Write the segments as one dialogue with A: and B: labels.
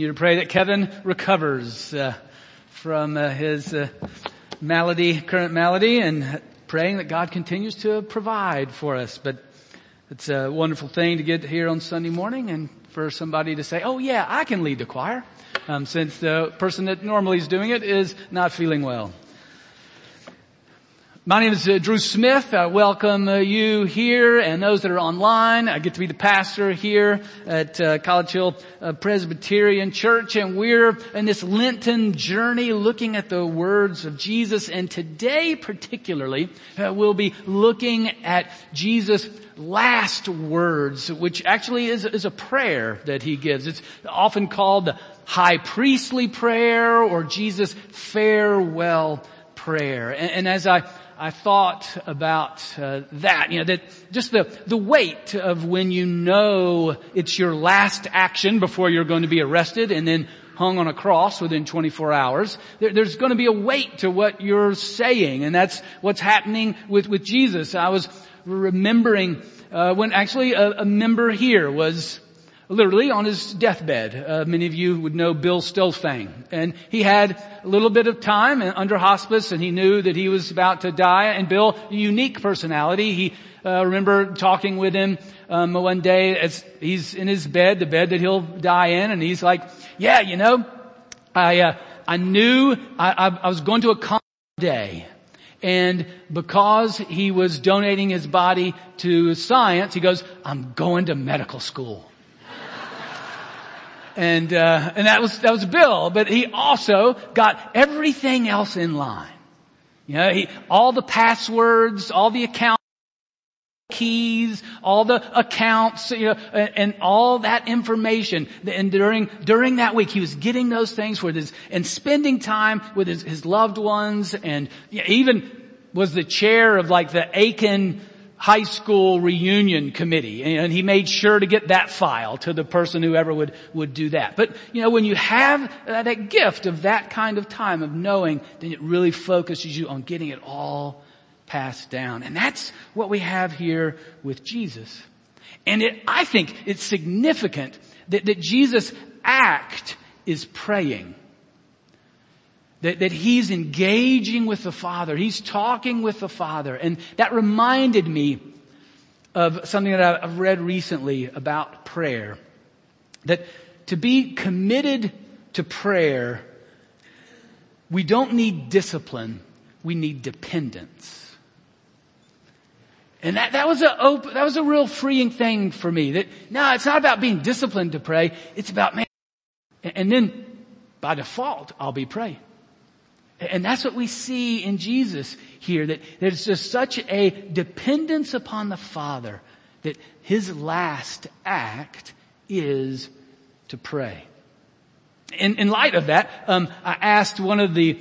A: To pray that Kevin recovers uh, from uh, his uh, malady, current malady, and praying that God continues to provide for us. But it's a wonderful thing to get here on Sunday morning and for somebody to say, "Oh yeah, I can lead the choir," um, since the person that normally is doing it is not feeling well. My name is uh, Drew Smith. I welcome uh, you here and those that are online. I get to be the pastor here at uh, College Hill uh, Presbyterian Church and we're in this Lenten journey looking at the words of Jesus and today particularly uh, we'll be looking at Jesus' last words which actually is, is a prayer that he gives. It's often called the high priestly prayer or Jesus farewell prayer. And, and as I I thought about uh, that, you know, that just the, the weight of when you know it's your last action before you're going to be arrested and then hung on a cross within 24 hours. There, there's going to be a weight to what you're saying and that's what's happening with, with Jesus. I was remembering uh, when actually a, a member here was literally on his deathbed. Uh, many of you would know Bill Stilfang. And he had a little bit of time under hospice and he knew that he was about to die. And Bill, unique personality. He, uh, remember talking with him, um, one day as he's in his bed, the bed that he'll die in, and he's like, yeah, you know, I, uh, I knew I, I, I was going to a day. And because he was donating his body to science, he goes, I'm going to medical school and uh, and that was that was Bill. But he also got everything else in line. You know, he, all the passwords, all the account keys, all the accounts, you know, and, and, all that information. And during, during that week, he was getting those things with his, and spending time with his, his loved ones and you know, even was the chair of like the Aiken high school reunion committee and he made sure to get that file to the person whoever would, would do that. But, you know, when you have uh, that gift of that kind of time of knowing, then it really focuses you on getting it all passed down. And that's what we have here with Jesus. And it, I think it's significant that, that Jesus' act is praying. That, that he's engaging with the Father. He's talking with the Father. And that reminded me of something that I've read recently about prayer. That to be committed to prayer, we don't need discipline, we need dependence. And that, that was a that was a real freeing thing for me. That, no, it's not about being disciplined to pray. It's about, man, and then by default, I'll be praying. And that's what we see in Jesus here, that there's just such a dependence upon the Father that his last act is to pray. In, in light of that, um, I asked one of the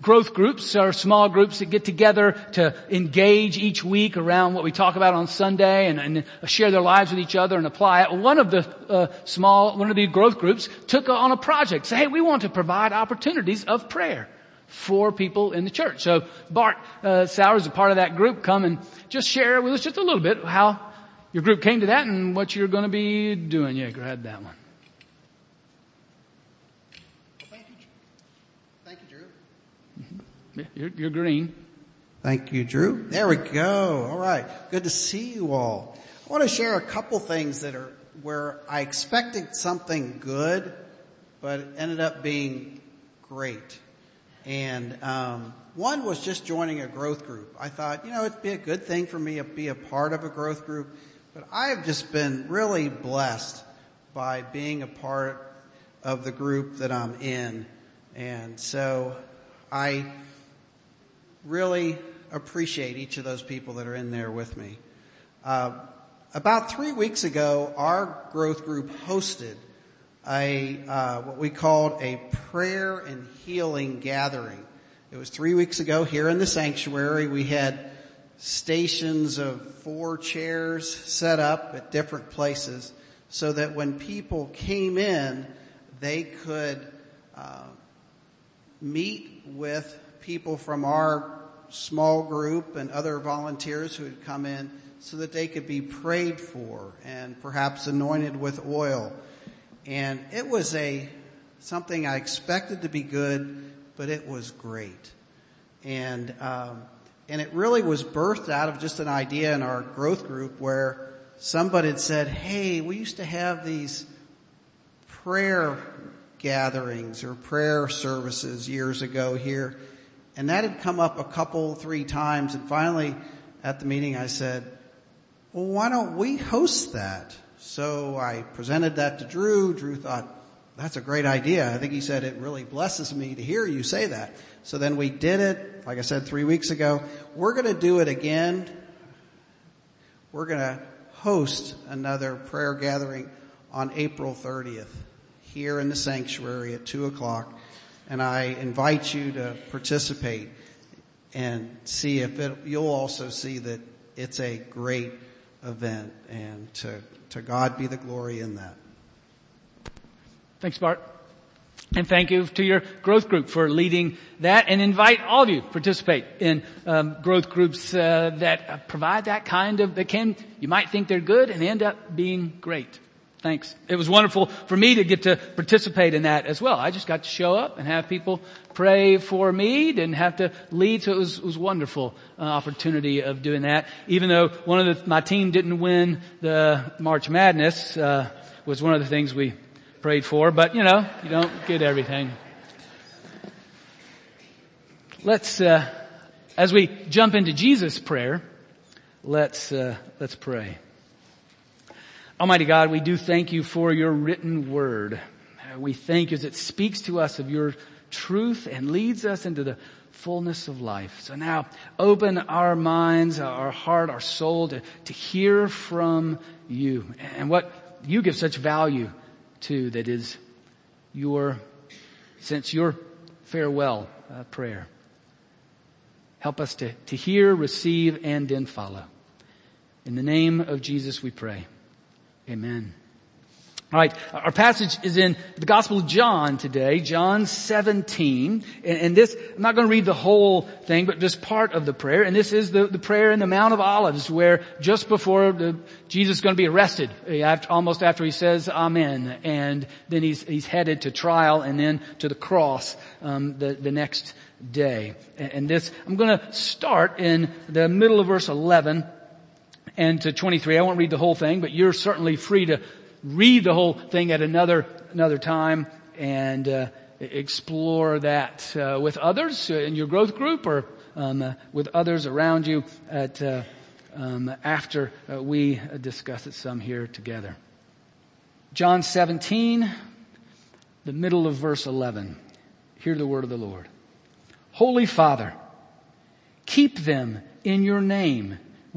A: growth groups or small groups that get together to engage each week around what we talk about on Sunday and, and share their lives with each other and apply it. One of the uh, small, one of the growth groups took on a project. Say, hey, we want to provide opportunities of prayer for people in the church. So Bart uh, Sowers, a part of that group, come and just share with us just a little bit how your group came to that and what you're going to be doing. Yeah, grab that one.
B: thank you, thank you, Drew.
A: Mm-hmm. You're, you're green.
B: Thank you, Drew. There we go. All right. Good to see you all. I want to share a couple things that are where I expected something good, but it ended up being great. And um, one was just joining a growth group. I thought, you know, it'd be a good thing for me to be a part of a growth group. But I have just been really blessed by being a part of the group that I'm in. And so I really appreciate each of those people that are in there with me. Uh, about three weeks ago, our growth group hosted a uh, what we called a prayer and healing gathering. It was three weeks ago here in the sanctuary. We had stations of four chairs set up at different places so that when people came in, they could uh, meet with people from our small group and other volunteers who had come in so that they could be prayed for and perhaps anointed with oil and it was a something I expected to be good, but it was great. And, um, and it really was birthed out of just an idea in our growth group where somebody had said, hey, we used to have these prayer gatherings or prayer services years ago here. And that had come up a couple, three times. And finally at the meeting I said, well, why don't we host that? So I presented that to Drew. Drew thought, that's a great idea. I think he said it really blesses me to hear you say that. So then we did it, like I said three weeks ago. We're gonna do it again. We're gonna host another prayer gathering on April 30th here in the sanctuary at two o'clock. And I invite you to participate and see if it, you'll also see that it's a great event and to, to God be the glory in that.
A: Thanks, Bart. And thank you to your growth group for leading that and invite all of you participate in um, growth groups uh, that provide that kind of, that can, you might think they're good and end up being great. Thanks. It was wonderful for me to get to participate in that as well. I just got to show up and have people pray for me, didn't have to lead, so it was, was wonderful uh, opportunity of doing that. Even though one of the, my team didn't win the March Madness, uh, was one of the things we prayed for, but you know, you don't get everything. Let's, uh, as we jump into Jesus' prayer, let's, uh, let's pray. Almighty God, we do thank you for your written word. We thank you as it speaks to us of your truth and leads us into the fullness of life. So now open our minds, our heart, our soul to, to hear from you and what you give such value to that is your, since your farewell uh, prayer. Help us to, to hear, receive, and then follow. In the name of Jesus we pray. Amen. All right, our passage is in the Gospel of John today, John 17. And, and this, I'm not going to read the whole thing, but just part of the prayer. And this is the, the prayer in the Mount of Olives where just before the, Jesus is going to be arrested, eh, after, almost after he says Amen. And then he's, he's headed to trial and then to the cross um, the, the next day. And, and this, I'm going to start in the middle of verse 11 and to 23. I won't read the whole thing, but you're certainly free to read the whole thing at another, another time and uh, explore that uh, with others in your growth group or um, uh, with others around you at, uh, um, after uh, we discuss it some here together. John 17, the middle of verse 11. Hear the word of the Lord. Holy Father, keep them in your name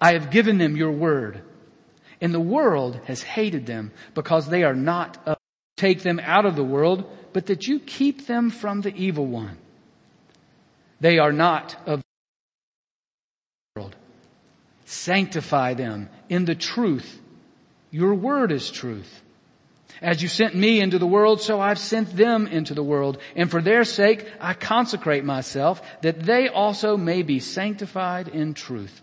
A: I have given them your word. And the world has hated them because they are not of, take them out of the world, but that you keep them from the evil one. They are not of the world. Sanctify them in the truth. Your word is truth. As you sent me into the world, so I've sent them into the world. And for their sake, I consecrate myself that they also may be sanctified in truth.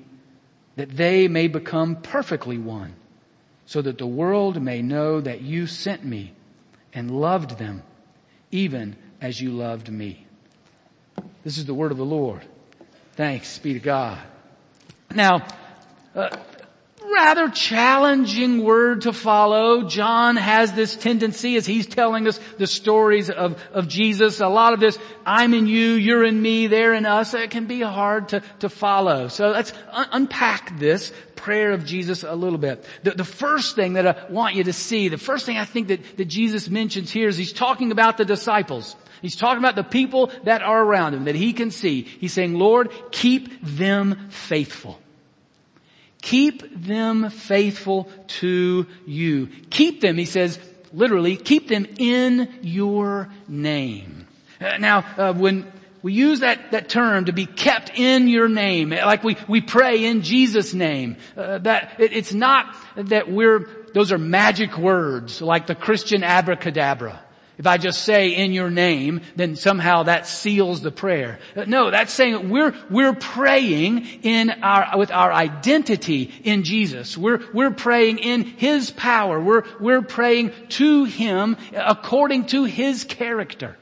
A: that they may become perfectly one, so that the world may know that you sent me and loved them, even as you loved me. This is the word of the Lord. Thanks be to God. Now, uh, rather challenging word to follow. John has this tendency as he's telling us the stories of, of Jesus. A lot of this, I'm in you, you're in me, they're in us, it can be hard to, to follow. So let's un- unpack this prayer of Jesus a little bit. The, the, first thing that I want you to see, the first thing I think that, that Jesus mentions here is he's talking about the disciples. He's talking about the people that are around him, that he can see. He's saying, Lord, keep them faithful. Keep them faithful to you. Keep them, he says, literally, keep them in your name. Uh, now, uh, when we use that, that term to be kept in your name, like we, we pray in Jesus' name, uh, that it, it's not that we're, those are magic words like the Christian abracadabra. If I just say in your name, then somehow that seals the prayer. No, that's saying we're, we're praying in our, with our identity in Jesus. We're, we're praying in His power. We're, we're praying to Him according to His character.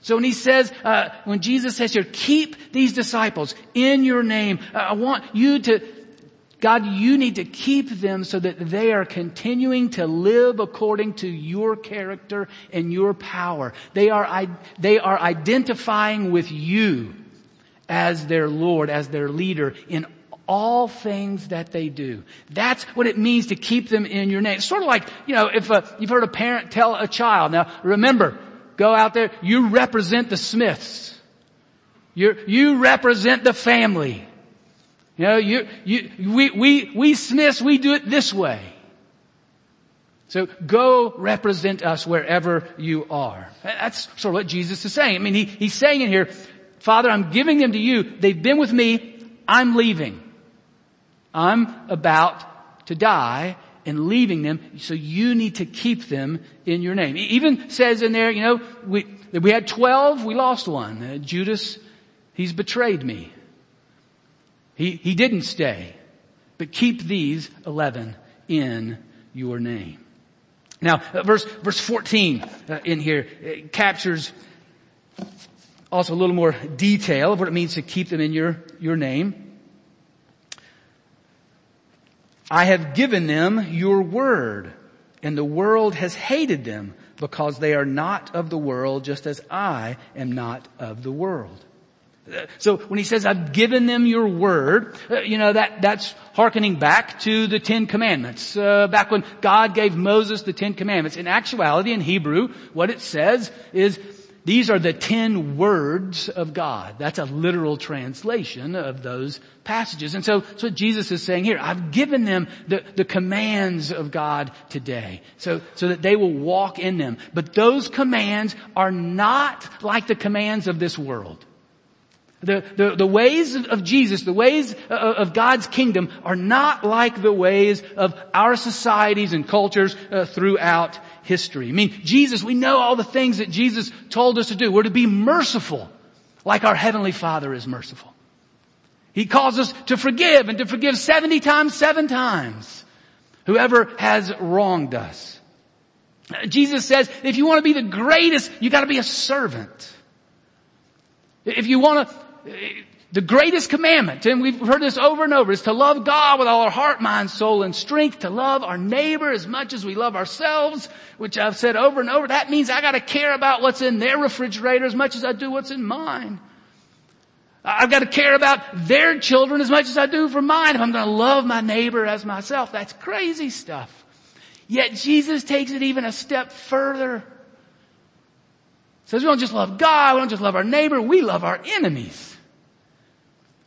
A: So when he says, uh, when Jesus says here, keep these disciples in your name, uh, I want you to, God, you need to keep them so that they are continuing to live according to your character and your power. They are, they are identifying with you as their Lord, as their leader in all things that they do. That's what it means to keep them in your name. It's sort of like, you know, if a, you've heard a parent tell a child, now remember, go out there, you represent the Smiths. you you represent the family. You know, you, you, we, we, we Smiths, we do it this way. So go represent us wherever you are. That's sort of what Jesus is saying. I mean, he, he's saying in here, Father, I'm giving them to you. They've been with me. I'm leaving. I'm about to die and leaving them. So you need to keep them in your name. He even says in there, you know, we, we had 12, we lost one. Uh, Judas, he's betrayed me. He, he didn't stay, but keep these 11 in your name. Now, uh, verse, verse 14 uh, in here captures also a little more detail of what it means to keep them in your, your name. I have given them your word and the world has hated them because they are not of the world just as I am not of the world. So when he says, I've given them your word, uh, you know, that, that's hearkening back to the Ten Commandments. Uh, back when God gave Moses the Ten Commandments. In actuality, in Hebrew, what it says is, these are the ten words of God. That's a literal translation of those passages. And so that's what Jesus is saying here. I've given them the, the commands of God today. So, so that they will walk in them. But those commands are not like the commands of this world. The, the, the ways of Jesus, the ways of God's kingdom are not like the ways of our societies and cultures uh, throughout history. I mean, Jesus, we know all the things that Jesus told us to do. We're to be merciful like our Heavenly Father is merciful. He calls us to forgive and to forgive 70 times, seven times whoever has wronged us. Jesus says, if you want to be the greatest, you gotta be a servant. If you want to the greatest commandment, and we've heard this over and over, is to love God with all our heart, mind, soul, and strength, to love our neighbor as much as we love ourselves, which I've said over and over. That means I gotta care about what's in their refrigerator as much as I do what's in mine. I've got to care about their children as much as I do for mine if I'm to love my neighbor as myself. That's crazy stuff. Yet Jesus takes it even a step further. Says we don't just love God, we don't just love our neighbor, we love our enemies.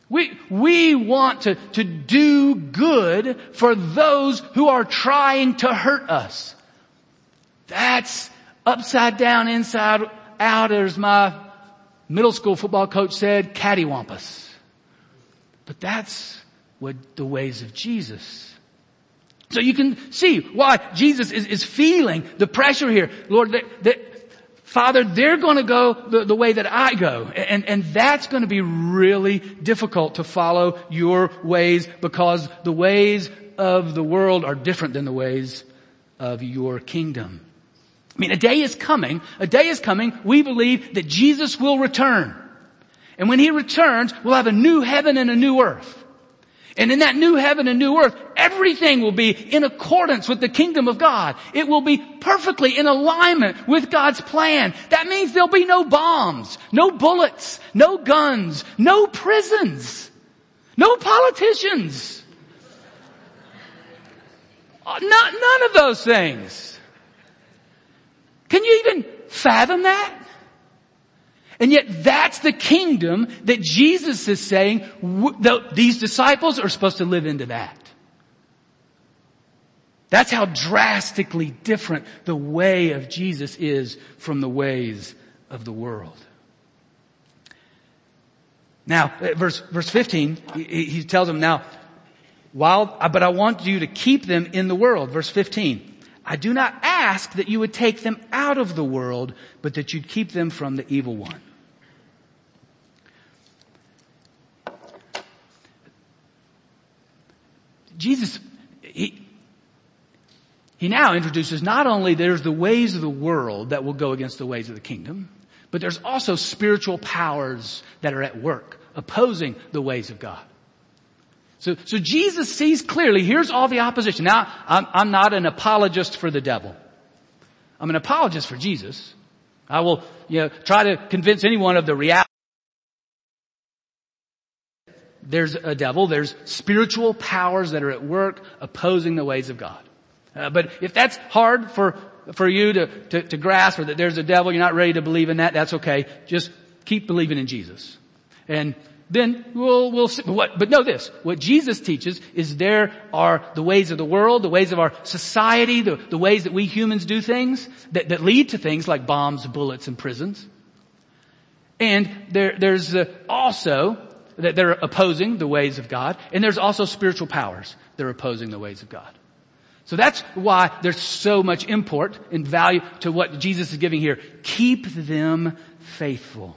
A: We, we want to, to do good for those who are trying to hurt us. That's upside down, inside out, as my middle school football coach said, cattywampus. But that's what the ways of Jesus. So you can see why Jesus is, is feeling the pressure here. Lord, that, that Father, they're going to go the, the, way that I go. And, and that's going to be really difficult to follow your ways because the ways of the world are different than the ways of your kingdom. I mean, a day is coming, a day is coming, we believe that Jesus will return. And when He returns, we'll have a new heaven and a new earth. And in that new heaven and new earth, everything will be in accordance with the kingdom of God. It will be perfectly in alignment with God's plan. That means there'll be no bombs, no bullets, no guns, no prisons, no politicians. Uh, not, none of those things. Can you even fathom that? And yet that's the kingdom that Jesus is saying these disciples are supposed to live into that. That's how drastically different the way of Jesus is from the ways of the world. Now, uh, verse, verse 15, he, he tells them now, while, but I want you to keep them in the world. Verse 15. I do not ask that you would take them out of the world, but that you'd keep them from the evil one. Jesus, he, he now introduces not only there's the ways of the world that will go against the ways of the kingdom, but there's also spiritual powers that are at work opposing the ways of God. So, so Jesus sees clearly, here's all the opposition. Now, I'm, I'm not an apologist for the devil. I'm an apologist for Jesus. I will, you know, try to convince anyone of the reality there's a devil, there's spiritual powers that are at work opposing the ways of God. Uh, but if that's hard for, for you to, to, to grasp or that there's a devil, you're not ready to believe in that, that's okay. Just keep believing in Jesus. And then we'll, we'll see. What, but know this, what Jesus teaches is there are the ways of the world, the ways of our society, the, the ways that we humans do things that, that lead to things like bombs, bullets, and prisons. And there, there's uh, also that they're opposing the ways of God. And there's also spiritual powers that are opposing the ways of God. So that's why there's so much import and value to what Jesus is giving here. Keep them faithful.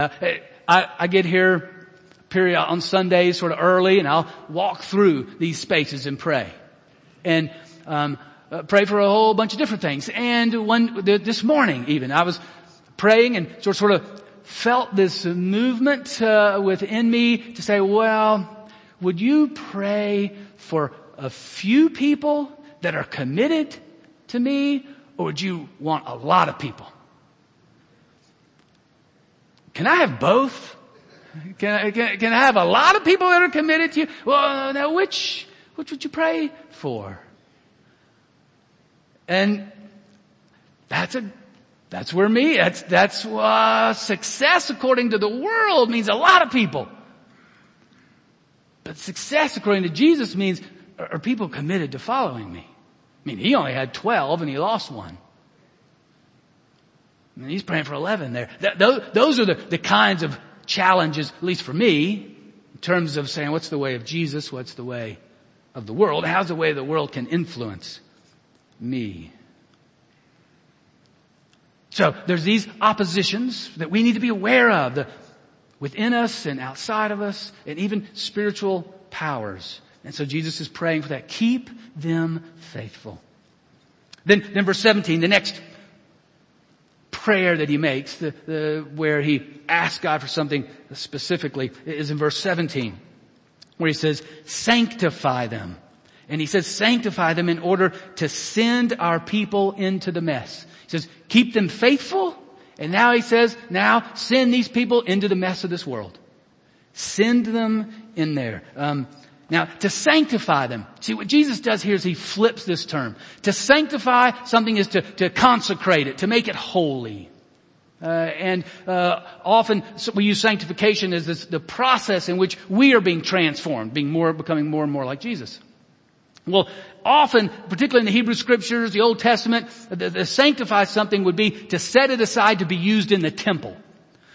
A: Uh, I, I get here period on Sundays sort of early and I'll walk through these spaces and pray. And, um, uh, pray for a whole bunch of different things. And one, this morning even, I was praying and sort of, sort of felt this movement uh, within me to say, well, would you pray for a few people that are committed to me or would you want a lot of people? Can I have both? Can I, can, can I have a lot of people that are committed to you? Well, now which, which would you pray for? And that's a that's where me, that's, that's, uh, success according to the world means a lot of people. But success according to Jesus means, are people committed to following me? I mean, he only had 12 and he lost one. I mean, he's praying for 11 there. those, those are the, the kinds of challenges, at least for me, in terms of saying, what's the way of Jesus? What's the way of the world? How's the way the world can influence me? So there's these oppositions that we need to be aware of the, within us and outside of us and even spiritual powers. And so Jesus is praying for that. Keep them faithful. Then, then verse 17, the next prayer that he makes, the, the, where he asks God for something specifically is in verse 17, where he says, sanctify them. And he says, sanctify them in order to send our people into the mess. He says, keep them faithful. And now he says, now send these people into the mess of this world. Send them in there. Um, now, to sanctify them. See, what Jesus does here is he flips this term. To sanctify something is to, to consecrate it, to make it holy. Uh, and uh, often we use sanctification as this, the process in which we are being transformed, being more, becoming more and more like Jesus. Well, often, particularly in the Hebrew scriptures, the Old Testament, the, the sanctify something would be to set it aside to be used in the temple.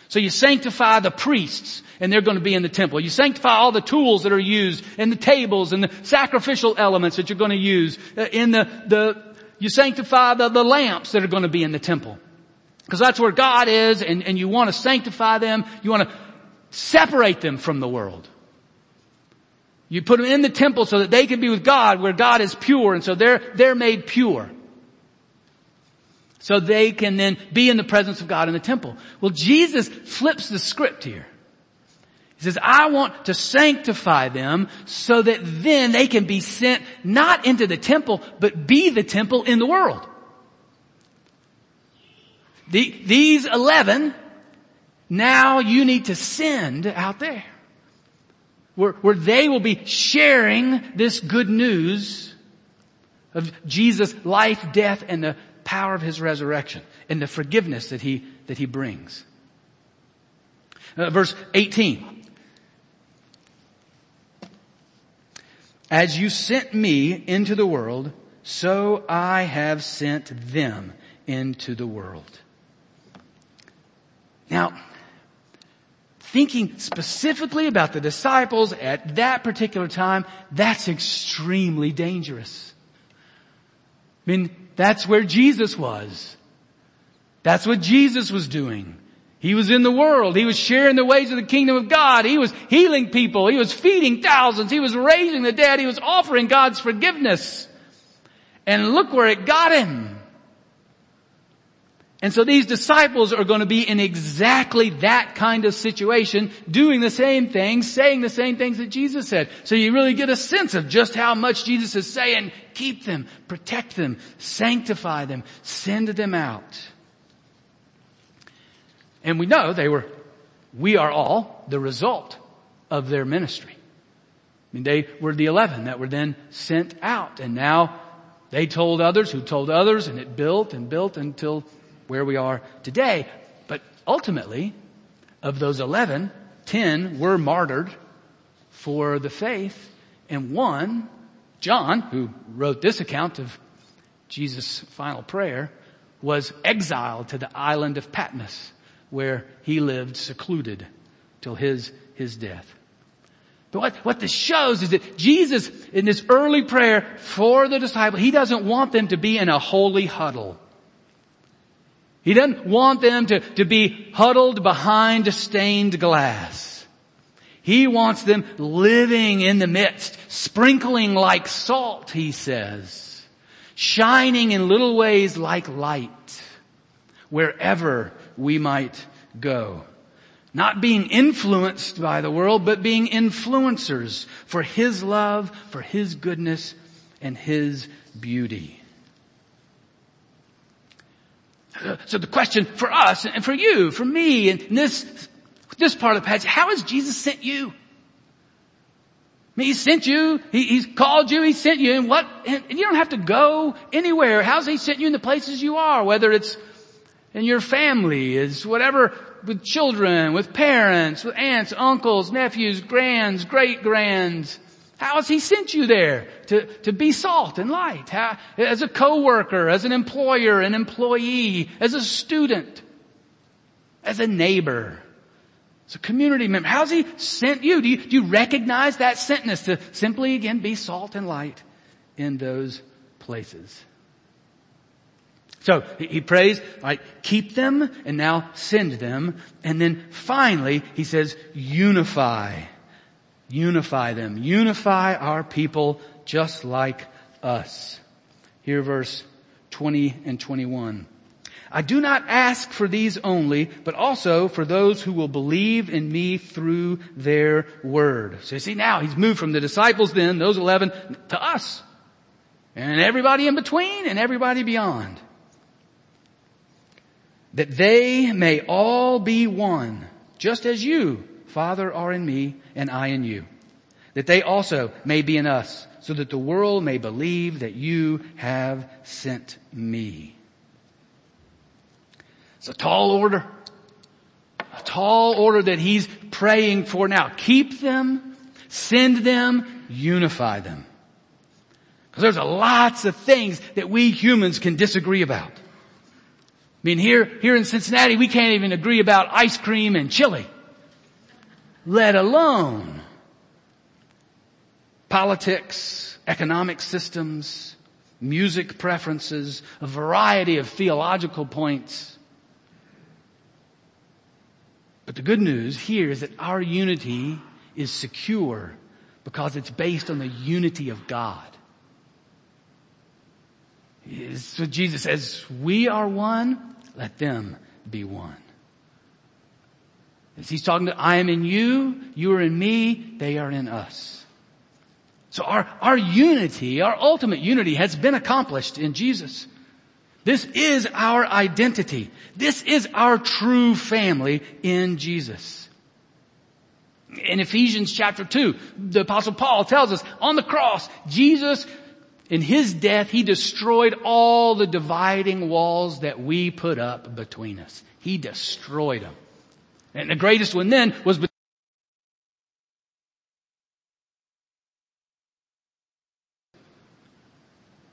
A: So you sanctify the priests and they're going to be in the temple. You sanctify all the tools that are used and the tables and the sacrificial elements that you're going to use uh, in the, the, you sanctify the, the lamps that are going to be in the temple. Because that's where God is and, and you want to sanctify them. You want to separate them from the world. You put them in the temple so that they can be with God where God is pure and so they're, they're made pure. So they can then be in the presence of God in the temple. Well, Jesus flips the script here. He says, I want to sanctify them so that then they can be sent not into the temple, but be the temple in the world. The, these 11, now you need to send out there. Where, where they will be sharing this good news of Jesus' life, death, and the power of His resurrection and the forgiveness that He, that He brings. Uh, verse 18. As you sent me into the world, so I have sent them into the world. Now, thinking specifically about the disciples at that particular time, that's extremely dangerous. I mean, that's where Jesus was. That's what Jesus was doing. He was in the world. He was sharing the ways of the kingdom of God. He was healing people. He was feeding thousands. He was raising the dead. He was offering God's forgiveness. And look where it got him. And so these disciples are going to be in exactly that kind of situation, doing the same things, saying the same things that Jesus said. So you really get a sense of just how much Jesus is saying, keep them, protect them, sanctify them, send them out. And we know they were, we are all the result of their ministry. I mean, they were the 11 that were then sent out and now they told others who told others and it built and built until where we are today. But ultimately, of those 11, 10 were martyred for the faith and one, John, who wrote this account of Jesus' final prayer, was exiled to the island of Patmos where he lived secluded till his, his death. But what, what this shows is that Jesus, in this early prayer for the disciples, he doesn't want them to be in a holy huddle. He doesn't want them to, to be huddled behind stained glass. He wants them living in the midst, sprinkling like salt, he says, shining in little ways like light, wherever we might go. Not being influenced by the world, but being influencers for His love, for His goodness, and His beauty. So the question for us and for you, for me, and this, this part of the passage, how has Jesus sent you? I mean, he sent you, he, he's called you, he sent you, and what, and you don't have to go anywhere. How's he sent you in the places you are, whether it's in your family, is whatever, with children, with parents, with aunts, uncles, nephews, grands, great grands, how has he sent you there to, to be salt and light? How, as a coworker, as an employer, an employee, as a student, as a neighbor, as a community member. How's he sent you? Do you, do you recognize that sentence to simply again be salt and light in those places? So he prays, like, keep them and now send them. And then finally, he says, unify Unify them. Unify our people just like us. Here verse 20 and 21. I do not ask for these only, but also for those who will believe in me through their word. So you see now, he's moved from the disciples then, those 11, to us. And everybody in between and everybody beyond. That they may all be one, just as you, Father, are in me and I in you. That they also may be in us, so that the world may believe that you have sent me. It's a tall order. A tall order that he's praying for now. Keep them, send them, unify them. Because there's a lots of things that we humans can disagree about. I mean, here, here in Cincinnati, we can't even agree about ice cream and chili let alone politics, economic systems, music preferences, a variety of theological points. But the good news here is that our unity is secure because it's based on the unity of God. So Jesus says, we are one, let them be one. As he's talking to, I am in you, you are in me, they are in us. So our, our unity, our ultimate unity has been accomplished in Jesus. This is our identity. This is our true family in Jesus. In Ephesians chapter 2, the apostle Paul tells us on the cross, Jesus, in his death, he destroyed all the dividing walls that we put up between us. He destroyed them. And the greatest one then was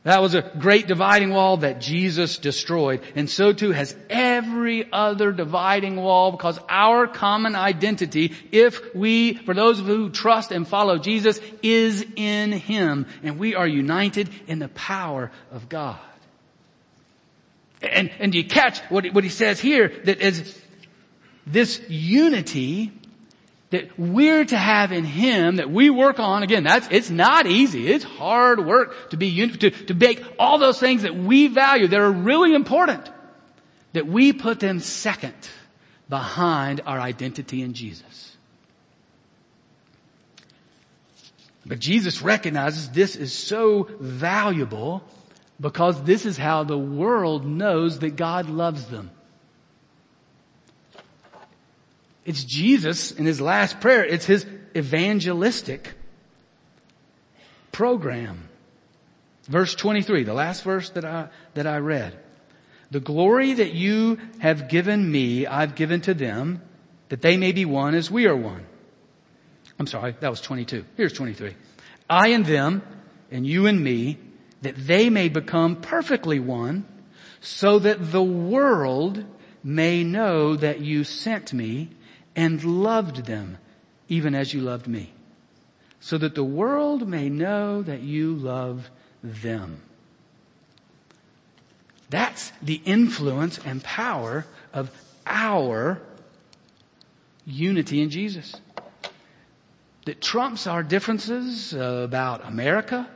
A: That was a great dividing wall that Jesus destroyed. And so too has every other dividing wall because our common identity, if we, for those who trust and follow Jesus, is in Him. And we are united in the power of God. And, and you catch what, what he says here that is this unity that we're to have in Him that we work on. Again, that's, it's not easy. It's hard work to be, to, to make all those things that we value that are really important, that we put them second behind our identity in Jesus. But Jesus recognizes this is so valuable because this is how the world knows that God loves them. It's Jesus in his last prayer. It's his evangelistic program. Verse 23, the last verse that I, that I read. The glory that you have given me, I've given to them, that they may be one as we are one. I'm sorry, that was 22. Here's 23. I and them, and you and me, that they may become perfectly one, so that the world may know that you sent me and loved them even as you loved me so that the world may know that you love them. That's the influence and power of our unity in Jesus. That trumps our differences about America,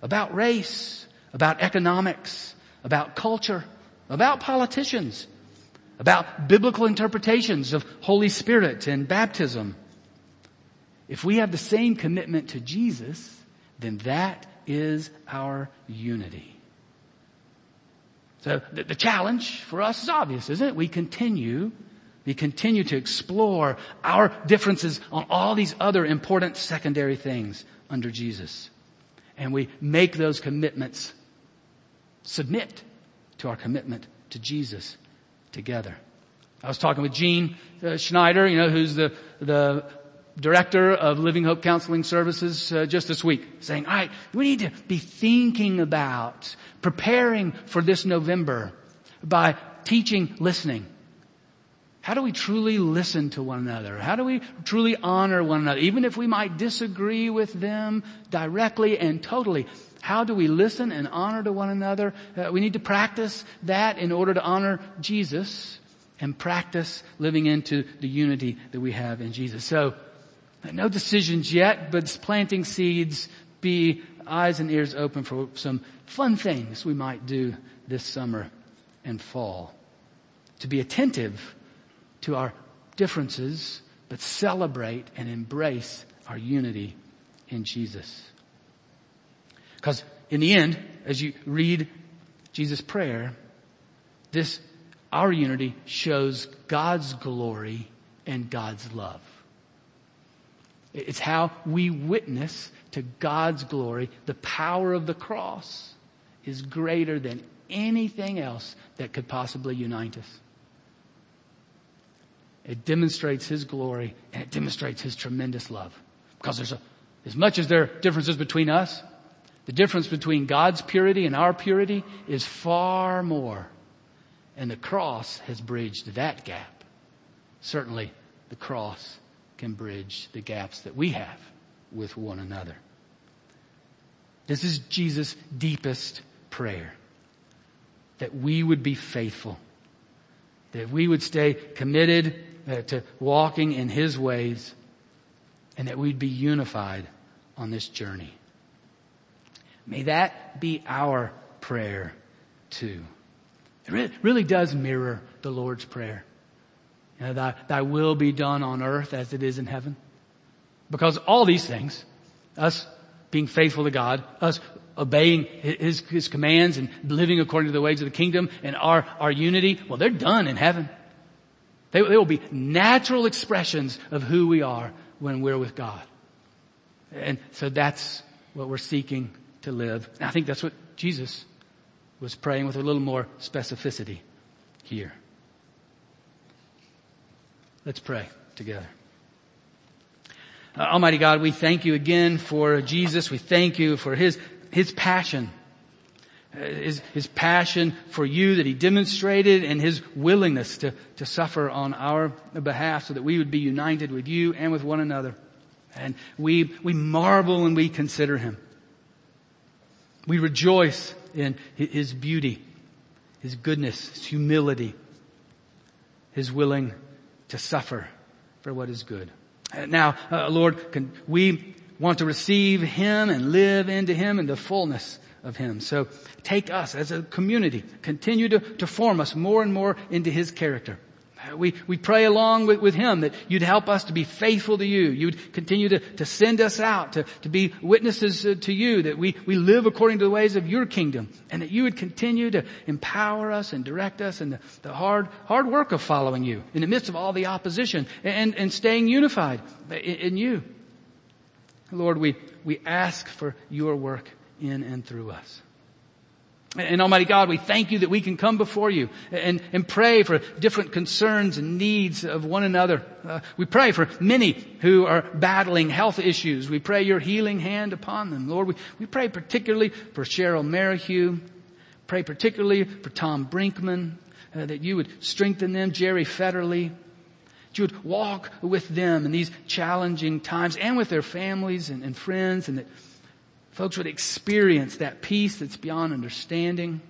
A: about race, about economics, about culture, about politicians, about biblical interpretations of Holy Spirit and baptism. If we have the same commitment to Jesus, then that is our unity. So the, the, challenge for us is obvious, isn't it? We continue, we continue to explore our differences on all these other important secondary things under Jesus. And we make those commitments submit to our commitment to Jesus together. I was talking with Gene uh, Schneider, you know, who's the, the director of Living Hope Counseling Services uh, just this week, saying, all right, we need to be thinking about preparing for this November by teaching listening. How do we truly listen to one another? How do we truly honor one another? Even if we might disagree with them directly and totally, how do we listen and honor to one another? Uh, we need to practice that in order to honor Jesus and practice living into the unity that we have in Jesus. So, no decisions yet, but planting seeds, be eyes and ears open for some fun things we might do this summer and fall. To be attentive to our differences, but celebrate and embrace our unity in Jesus. Because in the end, as you read Jesus' prayer, this, our unity shows God's glory and God's love. It's how we witness to God's glory. The power of the cross is greater than anything else that could possibly unite us. It demonstrates His glory and it demonstrates His tremendous love. Because there's a, as much as there are differences between us, the difference between God's purity and our purity is far more. And the cross has bridged that gap. Certainly the cross can bridge the gaps that we have with one another. This is Jesus' deepest prayer. That we would be faithful. That we would stay committed uh, to walking in His ways. And that we'd be unified on this journey. May that be our prayer too. It really does mirror the Lord's Prayer. You know, thy, thy will be done on earth as it is in heaven. Because all these things, us being faithful to God, us obeying His, His commands and living according to the ways of the kingdom and our, our unity, well, they're done in heaven. They, they will be natural expressions of who we are when we're with God. And so that's what we're seeking to live. And I think that's what Jesus was praying with a little more specificity here. Let's pray together. Uh, Almighty God, we thank you again for Jesus. We thank you for His, His passion. Uh, his, his passion for you that He demonstrated and His willingness to, to suffer on our behalf so that we would be united with you and with one another. And we, we marvel and we consider Him. We rejoice in His beauty, His goodness, His humility, His willing to suffer for what is good. Uh, now, uh, Lord, can, we want to receive Him and live into Him in the fullness of Him. So take us as a community, continue to, to form us more and more into His character. We, we pray along with, with Him that you'd help us to be faithful to you. You'd continue to, to send us out to, to be witnesses uh, to you, that we, we live according to the ways of your kingdom, and that you would continue to empower us and direct us in the, the hard, hard work of following you in the midst of all the opposition and, and staying unified in, in you. Lord, we, we ask for your work in and through us. And Almighty God, we thank you that we can come before you and, and pray for different concerns and needs of one another. Uh, we pray for many who are battling health issues. We pray your healing hand upon them. Lord, we, we pray particularly for Cheryl Merrihew. Pray particularly for Tom Brinkman, uh, that you would strengthen them, Jerry Federley. That you would walk with them in these challenging times and with their families and, and friends and that folks would experience that peace that's beyond understanding.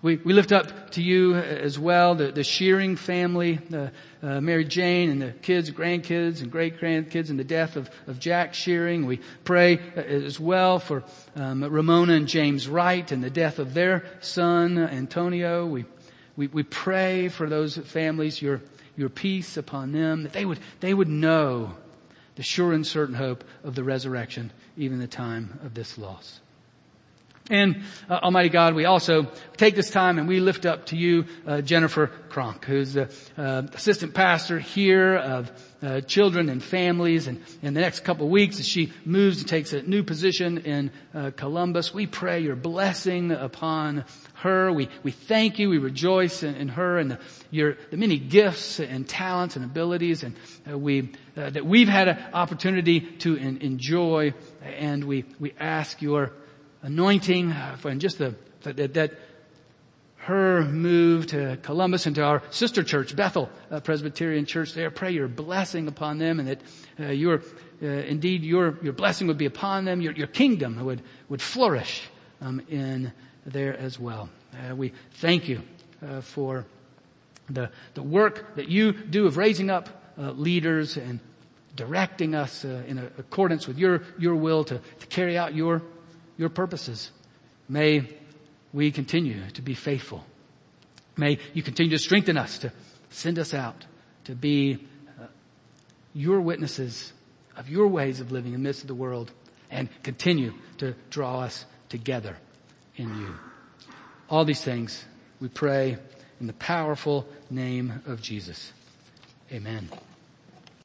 A: We, we lift up to you as well the, the Shearing family, uh, uh, Mary Jane and the kids, grandkids and great grandkids and the death of, of Jack Shearing. We pray as well for um, Ramona and James Wright and the death of their son, Antonio. We, we, we pray for those families, your, your peace upon them, that they would, they would know the sure and certain hope of the resurrection, even the time of this loss. And uh, Almighty God, we also take this time and we lift up to you uh, Jennifer Kronk, who's the uh, assistant pastor here of uh, children and families. And in the next couple of weeks, as she moves and takes a new position in uh, Columbus, we pray your blessing upon her. We we thank you. We rejoice in, in her and the, your the many gifts and talents and abilities, and uh, we that we've had an opportunity to in, enjoy. And we we ask your anointing uh, and just the, that, that her move to Columbus and to our sister church, Bethel uh, Presbyterian Church there. Pray your blessing upon them and that uh, your, uh, indeed your, your blessing would be upon them. Your, your kingdom would, would flourish um, in there as well. Uh, we thank you uh, for the, the work that you do of raising up leaders and directing us in accordance with your, your will to, to carry out your your purposes. May we continue to be faithful. May you continue to strengthen us, to send us out, to be uh, your witnesses of your ways of living in the midst of the world and continue to draw us together in you. All these things we pray in the powerful name of Jesus. Amen.